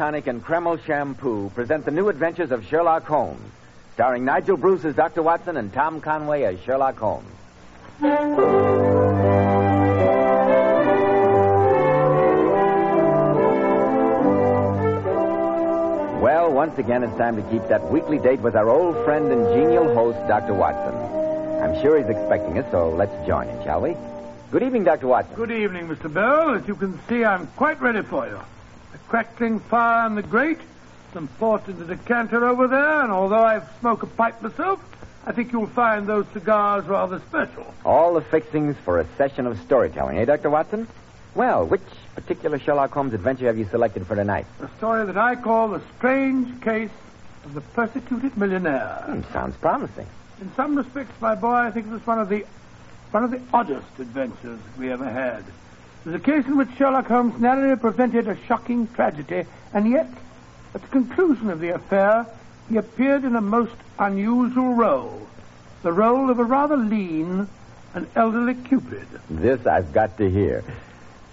Tonic and Kreml Shampoo present the new adventures of Sherlock Holmes, starring Nigel Bruce as Dr. Watson and Tom Conway as Sherlock Holmes. Well, once again, it's time to keep that weekly date with our old friend and genial host, Dr. Watson. I'm sure he's expecting us, so let's join him, shall we? Good evening, Dr. Watson. Good evening, Mr. Bell. As you can see, I'm quite ready for you. Crackling fire in the grate, some port in the decanter over there, and although I smoke a pipe myself, I think you'll find those cigars rather special. All the fixings for a session of storytelling, eh, Dr. Watson? Well, which particular Sherlock Holmes adventure have you selected for tonight? A story that I call The Strange Case of the Persecuted Millionaire. Hmm, sounds promising. In some respects, my boy, I think it was one of the one of the oddest adventures we ever had. A case in which Sherlock Holmes narrowly prevented a shocking tragedy, and yet, at the conclusion of the affair, he appeared in a most unusual role. The role of a rather lean and elderly Cupid. This I've got to hear.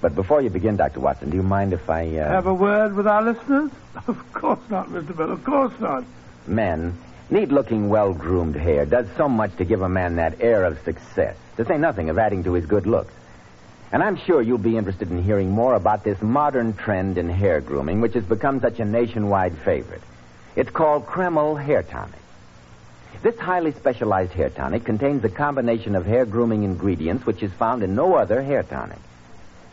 But before you begin, Dr. Watson, do you mind if I. Uh... Have a word with our listeners? Of course not, Mr. Bell, of course not. Men, neat looking, well groomed hair does so much to give a man that air of success, to say nothing of adding to his good looks. And I'm sure you'll be interested in hearing more about this modern trend in hair grooming, which has become such a nationwide favorite. It's called Kreml Hair Tonic. This highly specialized hair tonic contains a combination of hair grooming ingredients which is found in no other hair tonic.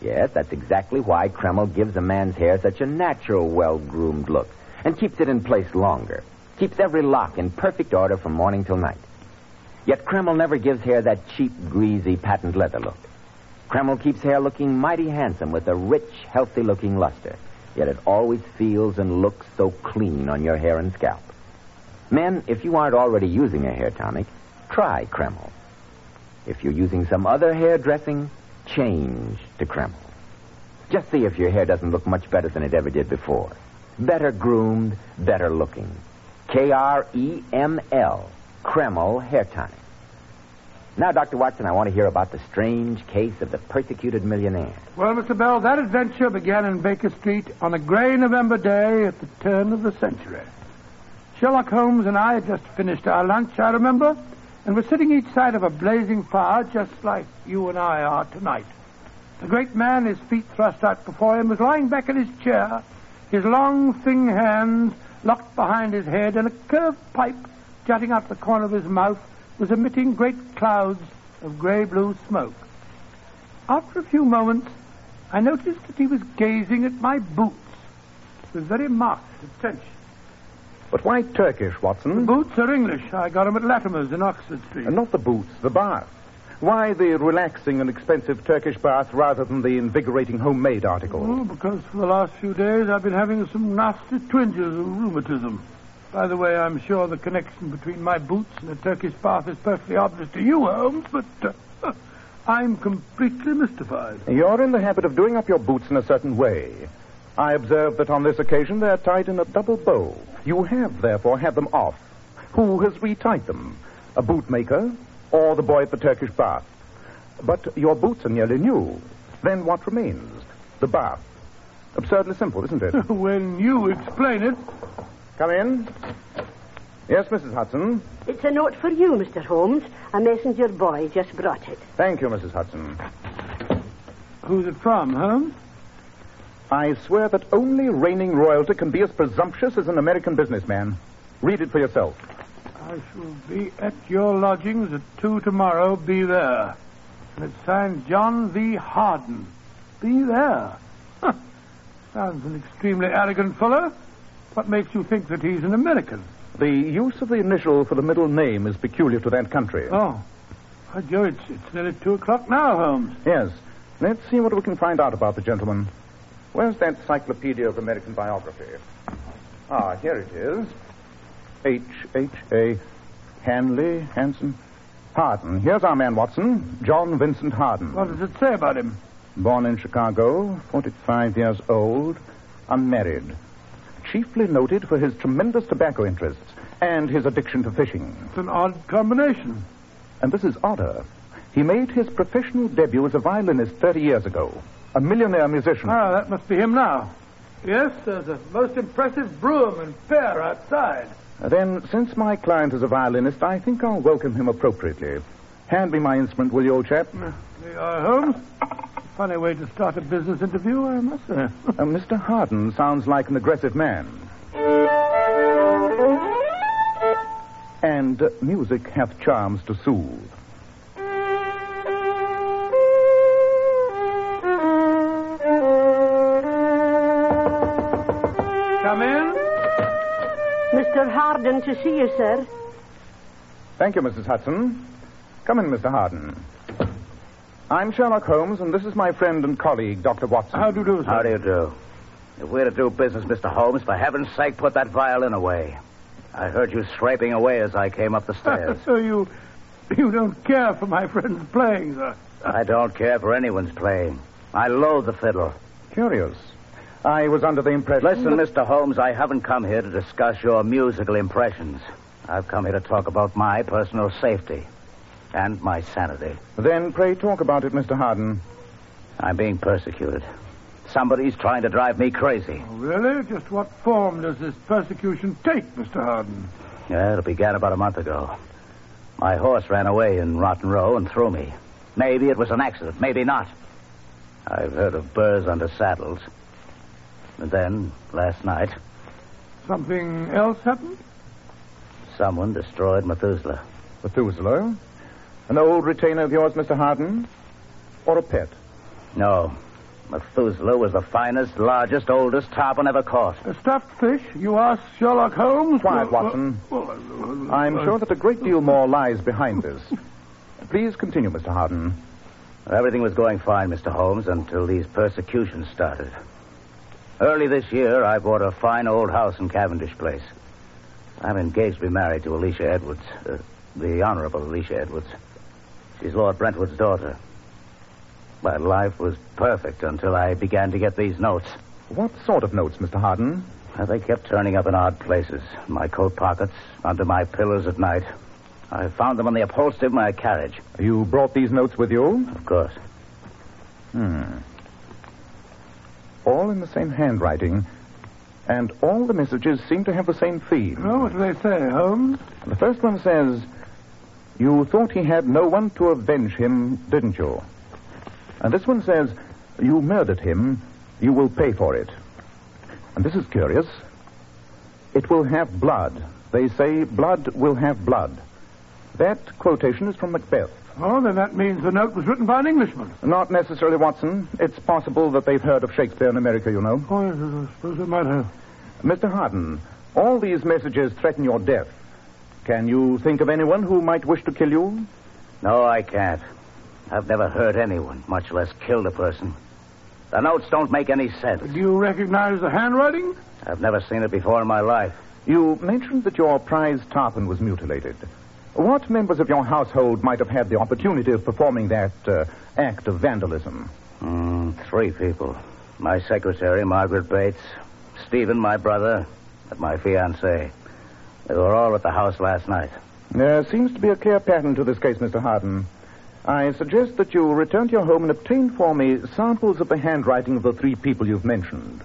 Yes, that's exactly why Kreml gives a man's hair such a natural, well groomed look and keeps it in place longer. Keeps every lock in perfect order from morning till night. Yet Kreml never gives hair that cheap, greasy, patent leather look. Kreml keeps hair looking mighty handsome with a rich, healthy looking luster. Yet it always feels and looks so clean on your hair and scalp. Men, if you aren't already using a hair tonic, try Kreml. If you're using some other hair dressing, change to Kreml. Just see if your hair doesn't look much better than it ever did before. Better groomed, better looking. K R E M L, Kreml Hair Tonic. Now, Dr. Watson, I want to hear about the strange case of the persecuted millionaire. Well, Mr. Bell, that adventure began in Baker Street on a gray November day at the turn of the century. Sherlock Holmes and I had just finished our lunch, I remember, and were sitting each side of a blazing fire just like you and I are tonight. The great man, his feet thrust out before him, was lying back in his chair, his long, thin hands locked behind his head, and a curved pipe jutting out the corner of his mouth was emitting great clouds of gray-blue smoke. After a few moments, I noticed that he was gazing at my boots with very marked attention. But why Turkish, Watson? The boots are English. I got 'em at Latimer's in Oxford Street. And not the boots, the bath. Why the relaxing and expensive Turkish bath rather than the invigorating homemade article? Oh, because for the last few days I've been having some nasty twinges of rheumatism. By the way, I'm sure the connection between my boots and a Turkish bath is perfectly obvious to you, Holmes, but uh, I'm completely mystified. You're in the habit of doing up your boots in a certain way. I observe that on this occasion they're tied in a double bow. You have, therefore, had them off. Who has retied them? A bootmaker or the boy at the Turkish bath? But your boots are nearly new. Then what remains? The bath. Absurdly simple, isn't it? when you explain it. Come in. Yes, Mrs. Hudson. It's a note for you, Mr. Holmes. A messenger boy just brought it. Thank you, Mrs. Hudson. Who's it from, Holmes? I swear that only reigning royalty can be as presumptuous as an American businessman. Read it for yourself. I shall be at your lodgings at two tomorrow. Be there. And it's signed John V. Harden. Be there. Huh. Sounds an extremely arrogant fellow. What makes you think that he's an American? The use of the initial for the middle name is peculiar to that country. Oh. By Joe, it's, it's nearly two o'clock now, Holmes. Yes. Let's see what we can find out about the gentleman. Where's that Encyclopedia of American Biography? Ah, here it is. H H A Hanley Hanson Harden. Here's our man, Watson. John Vincent Harden. What does it say about him? Born in Chicago, 45 years old, unmarried. Chiefly noted for his tremendous tobacco interests and his addiction to fishing. It's an odd combination. And this is odder. He made his professional debut as a violinist 30 years ago. A millionaire musician. Ah, that must be him now. Yes, there's a most impressive brougham and pair outside. Then, since my client is a violinist, I think I'll welcome him appropriately. Hand me my instrument, will you, old chap? There you are, Holmes. Funny way to start a business interview, I must say. Uh, Mr. Harden sounds like an aggressive man. And uh, music hath charms to soothe. Come in. Mr. Harden to see you, sir. Thank you, Mrs. Hudson. Come in, Mr. Harden. I'm Sherlock Holmes, and this is my friend and colleague, Dr. Watson. How do you do, sir? How do you do? If we're to do business, Mr. Holmes, for heaven's sake, put that violin away. I heard you scraping away as I came up the stairs. so you you don't care for my friend's playing, sir? I don't care for anyone's playing. I loathe the fiddle. Curious. I was under the impression. Listen, that- Mr. Holmes, I haven't come here to discuss your musical impressions. I've come here to talk about my personal safety and my sanity. Then pray talk about it, Mr. Harden. I'm being persecuted. Somebody's trying to drive me crazy. Oh, really? Just what form does this persecution take, Mr. Harden? Yeah, it began about a month ago. My horse ran away in Rotten Row and threw me. Maybe it was an accident, maybe not. I've heard of burrs under saddles. And then, last night, Something else happened? someone destroyed Methuselah. Methuselah? An old retainer of yours, Mr. Harden? Or a pet? No. Methuselah was the finest, largest, oldest tarpon ever caught. A stuffed fish? You asked Sherlock Holmes? Quiet, Well, Watson. well, well, I'm sure that a great deal more lies behind this. Please continue, Mr. Harden. Everything was going fine, Mr. Holmes, until these persecutions started. Early this year, I bought a fine old house in Cavendish Place. I'm engaged to be married to Alicia Edwards, uh, the Honorable Alicia Edwards. She's Lord Brentwood's daughter. My life was perfect until I began to get these notes. What sort of notes, Mr. Harden? Uh, they kept turning up in odd places. My coat pockets, under my pillows at night. I found them on the upholstery of my carriage, You brought these notes with you? of course. Hmm. All in the same handwriting, and all the messages seem to have the same theme. Well, what do they say, Holmes? The first one says, You thought he had no one to avenge him, didn't you? And this one says, You murdered him, you will pay for it. And this is curious. It will have blood. They say blood will have blood. That quotation is from Macbeth. Oh, then that means the note was written by an Englishman. Not necessarily, Watson. It's possible that they've heard of Shakespeare in America, you know. Oh, yes, I suppose they might have. Mr. Harden, all these messages threaten your death. Can you think of anyone who might wish to kill you? No, I can't. I've never hurt anyone, much less killed a person. The notes don't make any sense. Do you recognize the handwriting? I've never seen it before in my life. You mentioned that your prize tarpon was mutilated. What members of your household might have had the opportunity of performing that uh, act of vandalism? Mm, three people. My secretary, Margaret Bates, Stephen, my brother, and my fiancée. They were all at the house last night. There seems to be a clear pattern to this case, Mr. Harden. I suggest that you return to your home and obtain for me samples of the handwriting of the three people you've mentioned.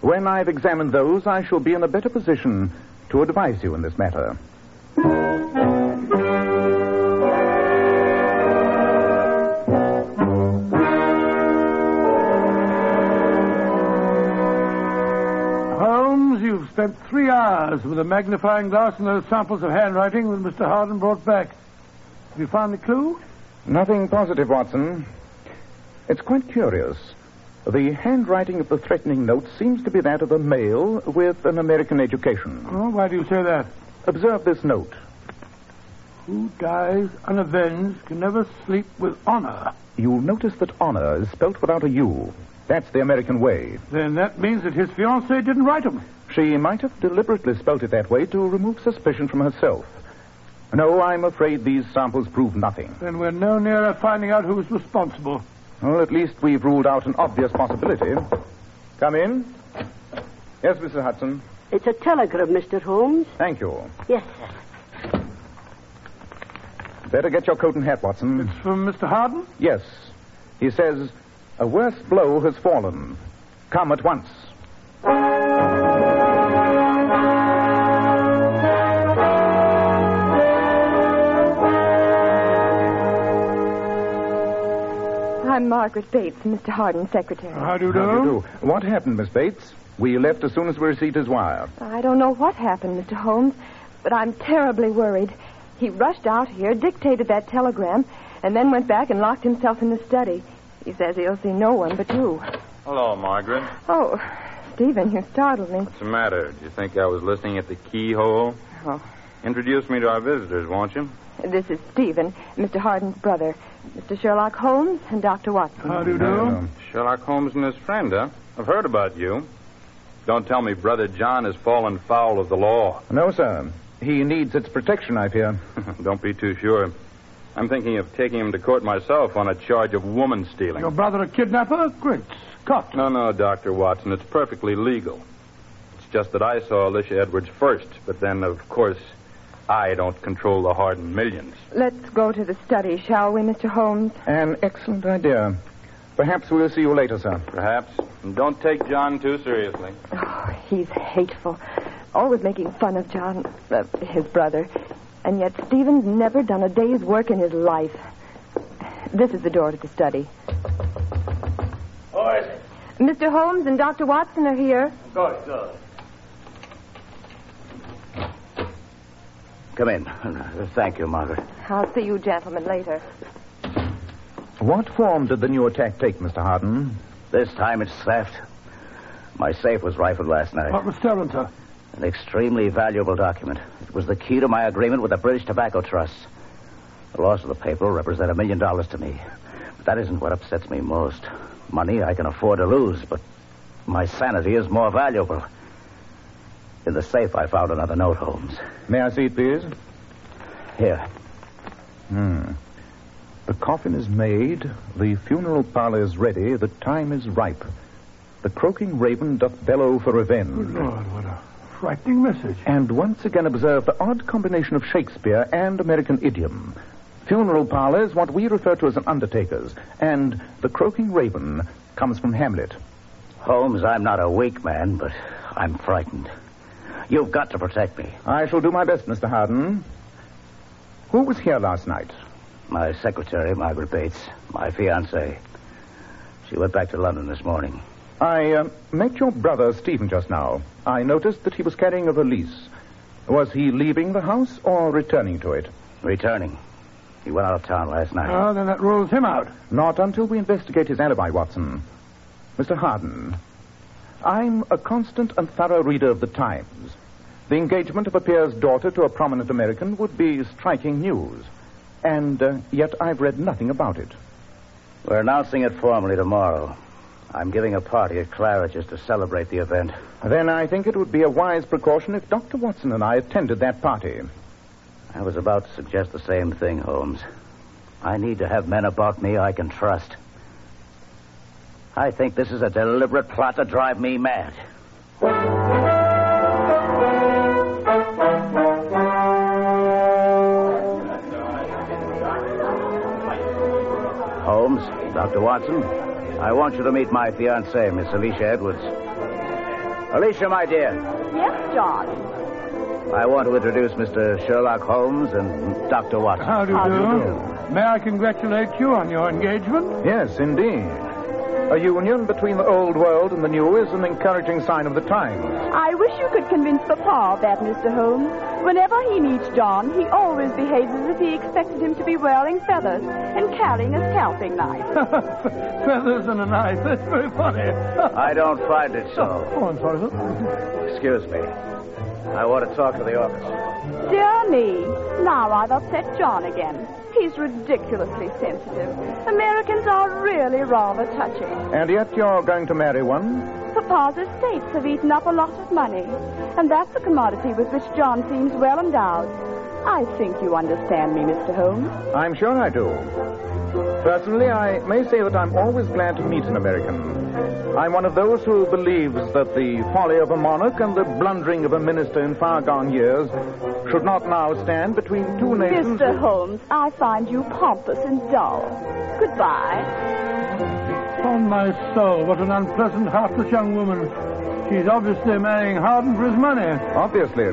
When I've examined those, I shall be in a better position to advise you in this matter. Spent three hours with a magnifying glass and those samples of handwriting that Mr. Harden brought back. Have you found the clue? Nothing positive, Watson. It's quite curious. The handwriting of the threatening note seems to be that of a male with an American education. Oh, why do you say that? Observe this note. Who dies unavenged can never sleep with honor. You'll notice that honor is spelt without a U. That's the American way. Then that means that his fiancée didn't write him. She might have deliberately spelt it that way to remove suspicion from herself. No, I'm afraid these samples prove nothing. Then we're no nearer finding out who's responsible. Well, at least we've ruled out an obvious possibility. Come in. Yes, Mr. Hudson. It's a telegram, Mr. Holmes. Thank you. Yes, sir. Better get your coat and hat, Watson. It's from Mr. Harden? Yes. He says, a worse blow has fallen. Come at once. Margaret Bates, Mr. Harden's secretary. How do you do? How do you do? What happened, Miss Bates? We left as soon as we received his wire. I don't know what happened, Mr. Holmes, but I'm terribly worried. He rushed out here, dictated that telegram, and then went back and locked himself in the study. He says he'll see no one but you. Hello, Margaret. Oh, Stephen, you startled me. What's the matter? Do you think I was listening at the keyhole? Oh. Introduce me to our visitors, won't you? This is Stephen, Mr. Harden's brother, Mr. Sherlock Holmes, and Dr. Watson. How do you do? Uh, Sherlock Holmes and his friend, huh? I've heard about you. Don't tell me Brother John has fallen foul of the law. no, sir. He needs its protection, I fear. Don't be too sure. I'm thinking of taking him to court myself on a charge of woman stealing. Your brother a kidnapper? Great Scott. No, no, Dr. Watson. It's perfectly legal. It's just that I saw Alicia Edwards first, but then, of course, I don't control the hardened millions. Let's go to the study, shall we, Mr. Holmes? An excellent idea. Perhaps we'll see you later, sir. Perhaps. And don't take John too seriously. Oh, he's hateful. Always making fun of John, uh, his brother. And yet Stephen's never done a day's work in his life. This is the door to the study. Who is it? Mr. Holmes and Dr. Watson are here. Good, good. Come in. Thank you, Margaret. I'll see you gentlemen later. What form did the new attack take, Mr. Harden? This time it's theft. My safe was rifled last night. What was stolen, sir? An extremely valuable document. It was the key to my agreement with the British Tobacco Trust. The loss of the paper will represent a million dollars to me. But that isn't what upsets me most. Money I can afford to lose, but my sanity is more valuable. In the safe, I found another note, Holmes. May I see it, please? Here. Hmm. The coffin is made, the funeral parlor is ready, the time is ripe. The croaking raven doth bellow for revenge. Good Lord, what a frightening message. And once again observe the odd combination of Shakespeare and American idiom. Funeral parlor is what we refer to as an undertaker's, and the croaking raven comes from Hamlet. Holmes, I'm not a weak man, but I'm frightened. You've got to protect me. I shall do my best, Mr. Harden. Who was here last night? My secretary, Margaret Bates, my fiancée. She went back to London this morning. I uh, met your brother, Stephen, just now. I noticed that he was carrying a valise. Was he leaving the house or returning to it? Returning. He went out of town last night. Oh, then that rules him out. Not until we investigate his alibi, Watson. Mr. Harden, I'm a constant and thorough reader of the Times. The engagement of a peer's daughter to a prominent American would be striking news. And uh, yet I've read nothing about it. We're announcing it formally tomorrow. I'm giving a party at Claridge's to celebrate the event. Then I think it would be a wise precaution if Dr. Watson and I attended that party. I was about to suggest the same thing, Holmes. I need to have men about me I can trust. I think this is a deliberate plot to drive me mad. Holmes, Dr. Watson, I want you to meet my fiancée, Miss Alicia Edwards. Alicia, my dear, Yes, John. I want to introduce Mr. Sherlock Holmes and Dr. Watson. How do you How do do? you do? May I congratulate you on your engagement? Yes, indeed. A union between the old world and the new is an encouraging sign of the times. I wish you could convince Papa of that, Mr. Holmes. Whenever he meets John, he always behaves as if he expected him to be wearing feathers and carrying a scalping knife. Feathers and a knife. That's very funny. I don't find it so. Oh, I'm sorry, sir. Excuse me. I want to talk to the office. Dear me, now I've upset John again. He's ridiculously sensitive. Americans are really rather touchy. And yet you're going to marry one? Papa's estates have eaten up a lot of money, and that's a commodity with which John seems well endowed. I think you understand me, Mr. Holmes. I'm sure I do. Personally, I may say that I'm always glad to meet an American. I'm one of those who believes that the folly of a monarch and the blundering of a minister in far gone years should not now stand between two nations. Mr. Holmes, I find you pompous and dull. Goodbye. On my soul, what an unpleasant, heartless young woman. She's obviously marrying Harden for his money. Obviously.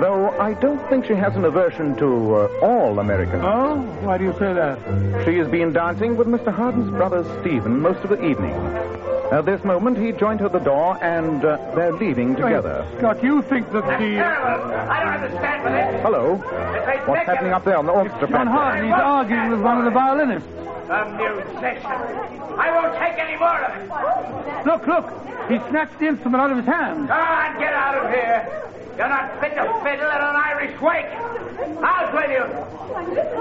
Though I don't think she has an aversion to uh, all Americans. Oh? Why do you say that? She has been dancing with Mr. Harden's brother Stephen most of the evening. At this moment, he joined her at the door, and uh, they're leaving together. Wait, Scott, you think that the... I don't understand with it. Hello. It's What's happening up there on the orchestra John? Harden, he's arguing with one of the violinists. A musician. I won't take any more of it. Look, look. He snatched the instrument out of his hand. Come on, get out of here. You're not fit to fiddle at an Irish wake. Out with you.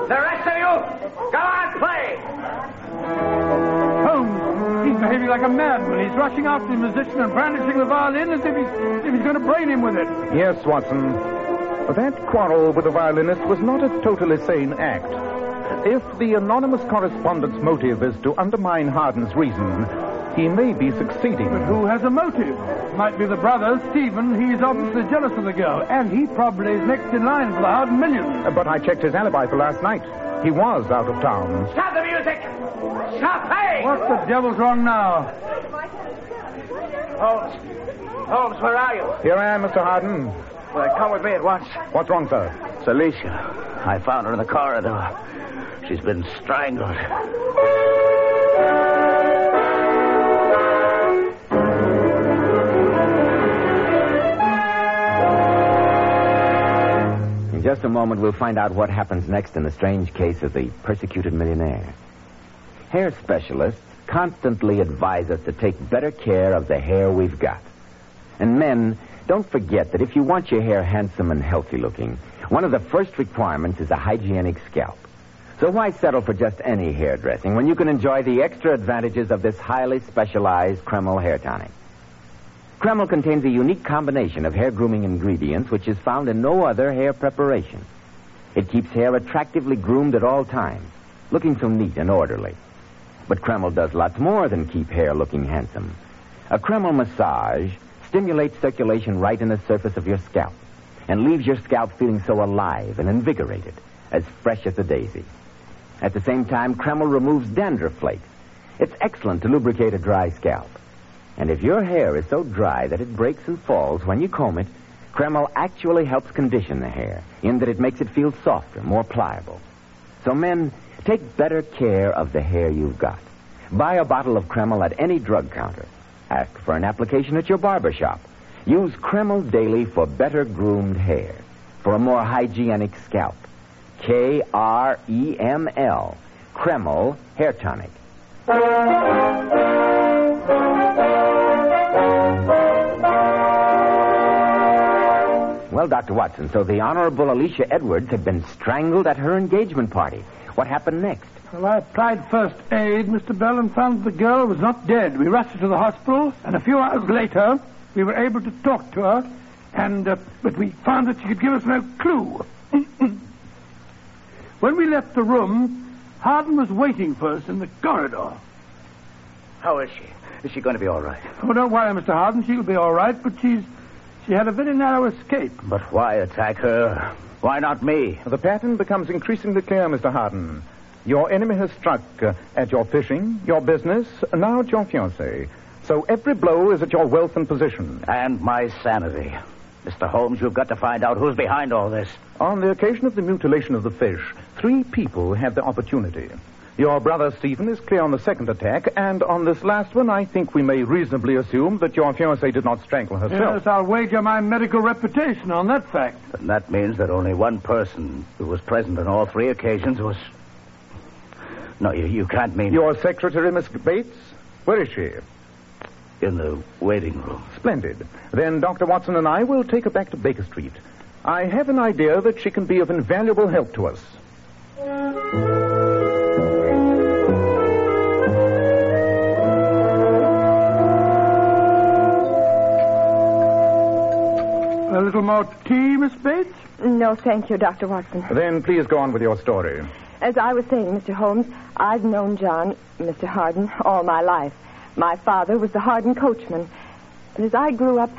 The rest of you, go on, play. Behaving like a madman. He's rushing after the musician and brandishing the violin as if he's, if he's going to brain him with it. Yes, Watson. That quarrel with the violinist was not a totally sane act. If the anonymous correspondent's motive is to undermine Harden's reason, he may be succeeding. But who has a motive? Might be the brother, Stephen. He's obviously jealous of the girl, and he probably is next in line for the Harden millions. But I checked his alibi for last night. He was out of town. Stop the music. Stop playing. What the devil's wrong now? Holmes. Holmes, where are you? Here I am, Mr. Harden. Well, come with me at once. What's wrong, sir? It's Alicia. I found her in the corridor. She's been strangled. Just a moment, we'll find out what happens next in the strange case of the persecuted millionaire. Hair specialists constantly advise us to take better care of the hair we've got. And men, don't forget that if you want your hair handsome and healthy looking, one of the first requirements is a hygienic scalp. So why settle for just any hairdressing when you can enjoy the extra advantages of this highly specialized Kreml hair tonic? Kreml contains a unique combination of hair grooming ingredients which is found in no other hair preparation. It keeps hair attractively groomed at all times, looking so neat and orderly. But Kreml does lots more than keep hair looking handsome. A Kreml massage stimulates circulation right in the surface of your scalp and leaves your scalp feeling so alive and invigorated, as fresh as a daisy. At the same time, Kreml removes dandruff flakes. It's excellent to lubricate a dry scalp. And if your hair is so dry that it breaks and falls when you comb it, Kreml actually helps condition the hair in that it makes it feel softer, more pliable. So men, take better care of the hair you've got. Buy a bottle of Kreml at any drug counter. Ask for an application at your barber shop. Use Kreml daily for better groomed hair, for a more hygienic scalp. K R E M L. Kreml Hair Tonic. Well, Dr. Watson, so the Honorable Alicia Edwards had been strangled at her engagement party. What happened next? Well, I applied first aid, Mr. Bell, and found the girl was not dead. We rushed her to the hospital, and a few hours later, we were able to talk to her, and uh, but we found that she could give us no clue. when we left the room, Harden was waiting for us in the corridor. How is she? Is she going to be all right? Oh, don't worry, Mr. Harden. She'll be all right, but she's she had a very narrow escape. But why attack her? Why not me? The pattern becomes increasingly clear, Mr. Harden. Your enemy has struck uh, at your fishing, your business, now at your fiancée. So every blow is at your wealth and position. And my sanity. Mr. Holmes, you've got to find out who's behind all this. On the occasion of the mutilation of the fish, three people had the opportunity. Your brother Stephen is clear on the second attack, and on this last one, I think we may reasonably assume that your fiancée did not strangle herself. Yes, I'll wager my medical reputation on that fact. And that means that only one person who was present on all three occasions was. No, you, you can't mean. Your secretary, Miss Bates? Where is she? in the waiting room. Splendid. Then Dr. Watson and I will take her back to Baker Street. I have an idea that she can be of invaluable help to us. A little more tea, Miss Bates? No, thank you, Dr. Watson. Then please go on with your story. As I was saying, Mr. Holmes, I've known John, Mr. Harden, all my life. My father was the Harden coachman. And as I grew up,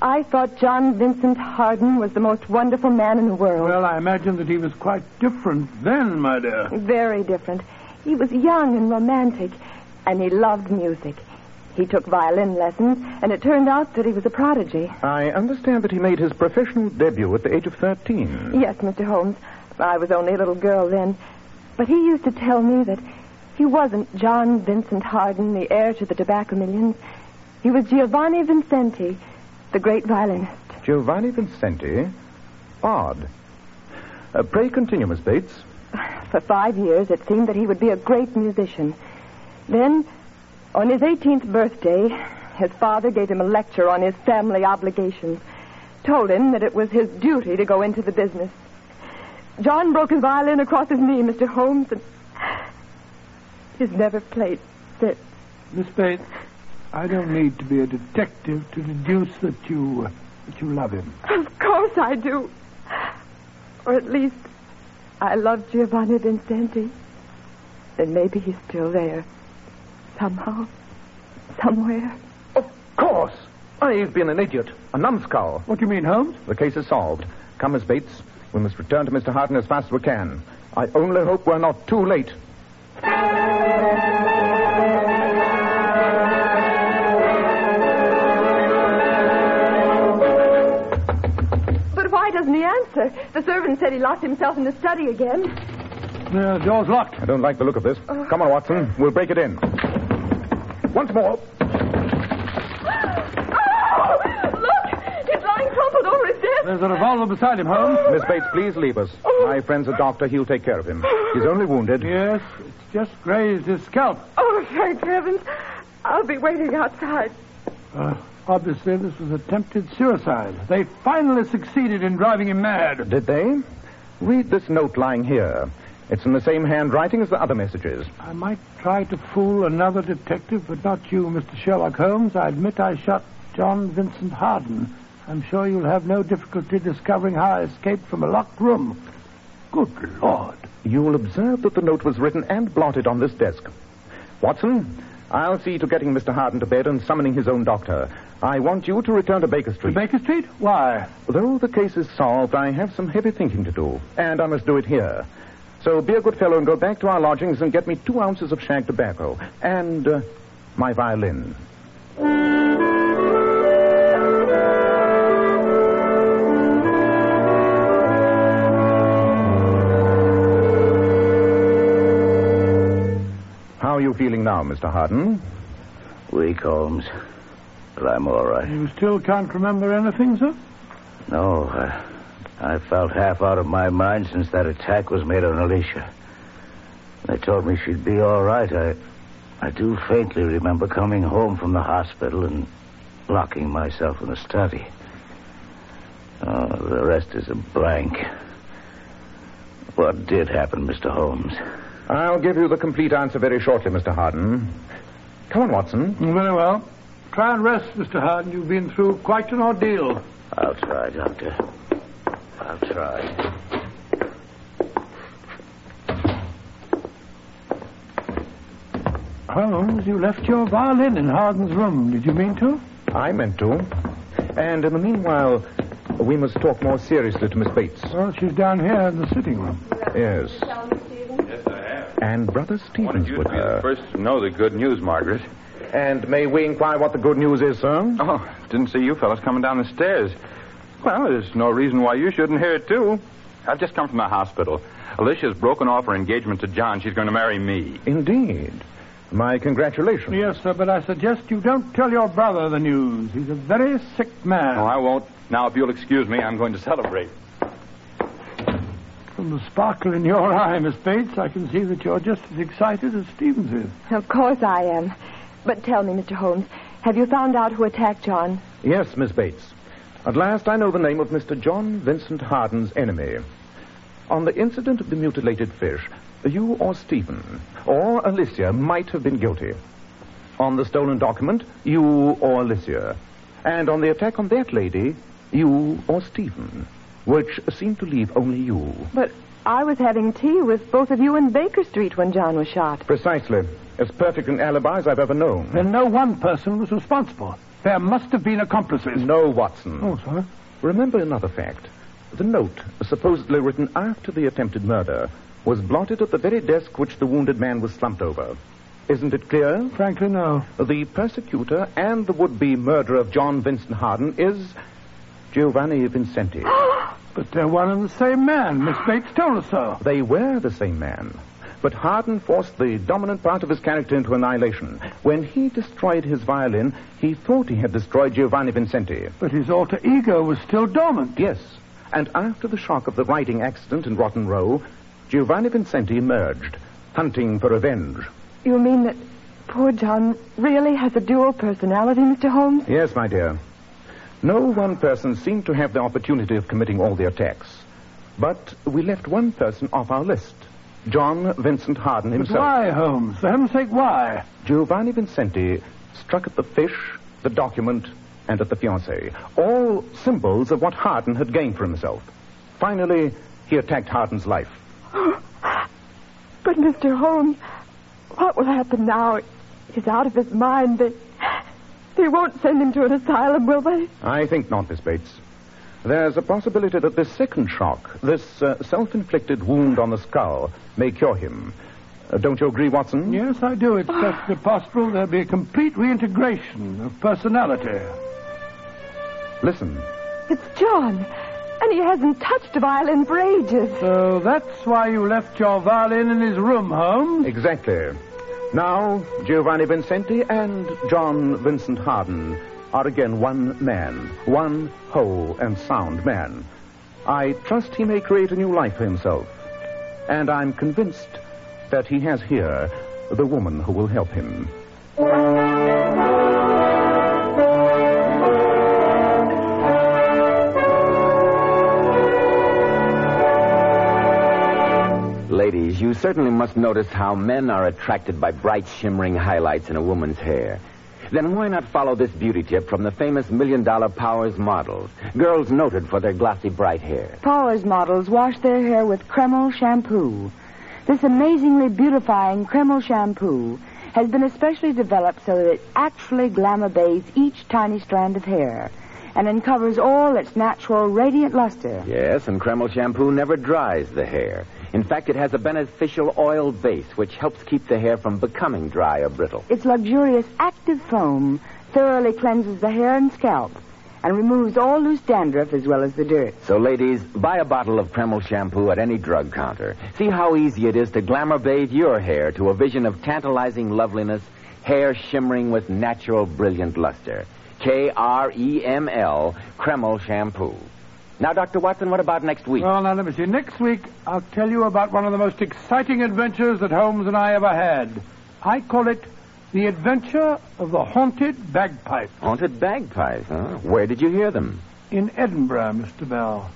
I thought John Vincent Harden was the most wonderful man in the world. Well, I imagine that he was quite different then, my dear. Very different. He was young and romantic, and he loved music. He took violin lessons, and it turned out that he was a prodigy. I understand that he made his professional debut at the age of 13. Yes, Mr. Holmes. I was only a little girl then. But he used to tell me that he wasn't John Vincent Harden, the heir to the tobacco millions. He was Giovanni Vincenti, the great violinist. Giovanni Vincenti? Odd. Uh, pray continue, Miss Bates. For five years, it seemed that he would be a great musician. Then, on his 18th birthday, his father gave him a lecture on his family obligations. Told him that it was his duty to go into the business. John broke his violin across his knee, Mr. Holmes, and he's never played since. Miss Bates, I don't need to be a detective to deduce that you uh, that you love him. Of course I do. Or at least, I love Giovanni Vincenti. And maybe he's still there. Somehow. Somewhere. Of course. I've been an idiot. A numbskull. What do you mean, Holmes? The case is solved. Come, Miss Bates. We must return to Mr. Harden as fast as we can. I only hope we're not too late. But why doesn't he answer? The servant said he locked himself in the study again. The door's locked. I don't like the look of this. Come on, Watson. We'll break it in. Once more. Oh! Look! He's lying crumpled over his desk. There's a revolver beside him, Holmes. Miss Bates, please leave us. My friend's a doctor. He'll take care of him. He's only wounded. Yes, it's just grazed his scalp. Oh, thank heavens. I'll be waiting outside. Uh, obviously, this was attempted suicide. They finally succeeded in driving him mad. Did they? Read this note lying here. It's in the same handwriting as the other messages. I might try to fool another detective, but not you, Mr. Sherlock Holmes. I admit I shot John Vincent Harden. I'm sure you'll have no difficulty discovering how I escaped from a locked room. Good Lord. You'll observe that the note was written and blotted on this desk. Watson, I'll see to getting Mr. Harden to bed and summoning his own doctor. I want you to return to Baker To Street. Baker Street? Why? Though the case is solved, I have some heavy thinking to do, and I must do it here. So be a good fellow and go back to our lodgings and get me two ounces of shag tobacco and uh, my violin. How are you feeling now, Mr. Harden? Weak, Holmes. But I'm all right. You still can't remember anything, sir? No, I, I felt half out of my mind since that attack was made on Alicia. They told me she'd be all right. I, I do faintly remember coming home from the hospital and locking myself in the study. Oh, the rest is a blank. What did happen, Mr. Holmes? I'll give you the complete answer very shortly, Mr. Harden. Come on, Watson. Very well. Try and rest, Mr. Harden. You've been through quite an ordeal. I'll try, Doctor. I'll try. Holmes, you left your violin in Harden's room. Did you mean to? I meant to. And in the meanwhile, we must talk more seriously to Miss Bates. Well, she's down here in the sitting room. Yes. Yes, I have. And Brother Wanted Stevens you with be the her. first to know the good news, Margaret. And may we inquire what the good news is, sir? Oh, didn't see you fellas coming down the stairs. Well, there's no reason why you shouldn't hear it, too. I've just come from the hospital. Alicia's broken off her engagement to John. She's going to marry me. Indeed. My congratulations. Yes, sir, but I suggest you don't tell your brother the news. He's a very sick man. No, I won't. Now, if you'll excuse me, I'm going to celebrate. From the sparkle in your eye, Miss Bates, I can see that you're just as excited as Stevens is. Of course I am. But tell me, Mr. Holmes, have you found out who attacked John? Yes, Miss Bates. At last I know the name of Mr. John Vincent Harden's enemy. On the incident of the mutilated fish, you or Stephen or Alicia might have been guilty. On the stolen document, you or Alicia. And on the attack on that lady, you or Stephen. Which seemed to leave only you. But I was having tea with both of you in Baker Street when John was shot. Precisely. As perfect an alibi as I've ever known. Then no one person was responsible. There must have been accomplices. No, Watson. Oh, sir. Remember another fact. The note, supposedly written after the attempted murder, was blotted at the very desk which the wounded man was slumped over. Isn't it clear? Frankly, no. The persecutor and the would-be murderer of John Vincent Harden is Giovanni Vincenti. But they're one and the same man. Miss Bates told us so. They were the same man. But Harden forced the dominant part of his character into annihilation. When he destroyed his violin, he thought he had destroyed Giovanni Vincenti. But his alter ego was still dormant. Yes. And after the shock of the writing accident in Rotten Row, Giovanni Vincenti emerged, hunting for revenge. You mean that poor John really has a dual personality, Mr. Holmes? Yes, my dear. No one person seemed to have the opportunity of committing all the attacks. But we left one person off our list. John Vincent Harden But himself. why, Holmes? For heaven's sake, why? Giovanni Vincenti struck at the fish, the document, and at the fiancée. All symbols of what Harden had gained for himself. Finally, he attacked Harden's life. But, Mr. Holmes, what will happen now? He's out of his mind. They, they won't send him to an asylum, will they? I think not, Miss Bates. There's a possibility that this second shock, this uh, self-inflicted wound on the skull, may cure him. Uh, don't you agree, Watson? Yes, I do. It's perfectly possible there'll be a complete reintegration of personality. Listen. It's John. And he hasn't touched a violin for ages. So that's why you left your violin in his room, Holmes. Exactly. Now, Giovanni Vincenti and John Vincent Harden are again one man, one whole and sound man. I trust he may create a new life for himself. And I'm convinced that he has here the woman who will help him. Ladies, you certainly must notice how men are attracted by bright, shimmering highlights in a woman's hair. Then why not follow this beauty tip from the famous million dollar Powers models? Girls noted for their glossy, bright hair. Powers models wash their hair with Kreml shampoo. This amazingly beautifying Kreml shampoo has been especially developed so that it actually glamour bathes each tiny strand of hair and uncovers all its natural radiant luster. Yes, and Kreml shampoo never dries the hair. In fact, it has a beneficial oil base which helps keep the hair from becoming dry or brittle. Its luxurious active foam thoroughly cleanses the hair and scalp and removes all loose dandruff as well as the dirt. So, ladies, buy a bottle of Kreml shampoo at any drug counter. See how easy it is to glamour bathe your hair to a vision of tantalizing loveliness, hair shimmering with natural, brilliant luster. K R E M L, Kreml shampoo. Now, Dr. Watson, what about next week? Well, now, let me see. Next week, I'll tell you about one of the most exciting adventures that Holmes and I ever had. I call it The Adventure of the Haunted Bagpipe. Haunted Bagpipe, huh? Where did you hear them? In Edinburgh, Mr. Bell.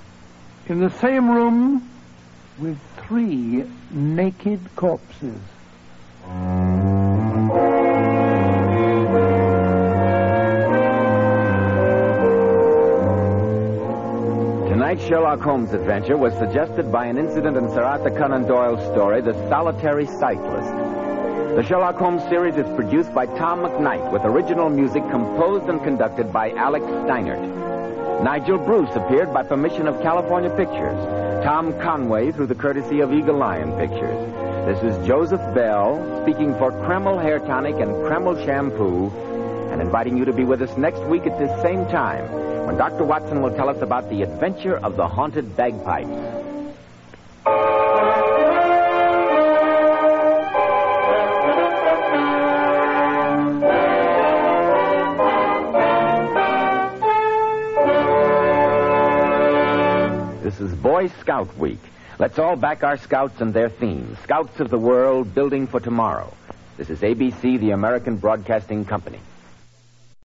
In the same room with three naked corpses. Tonight's Sherlock Holmes adventure was suggested by an incident in Sir Arthur Conan Doyle's story, The Solitary Cyclist. The Sherlock Holmes series is produced by Tom McKnight with original music composed and conducted by Alex Steinert. Nigel Bruce appeared by permission of California Pictures. Tom Conway through the courtesy of Eagle Lion Pictures. This is Joseph Bell speaking for Kreml Hair Tonic and Kreml Shampoo and inviting you to be with us next week at this same time when Dr. Watson will tell us about the adventure of the haunted bagpipes. This is Boy Scout Week. Let's all back our scouts and their theme Scouts of the world, building for tomorrow. This is ABC, the American Broadcasting Company.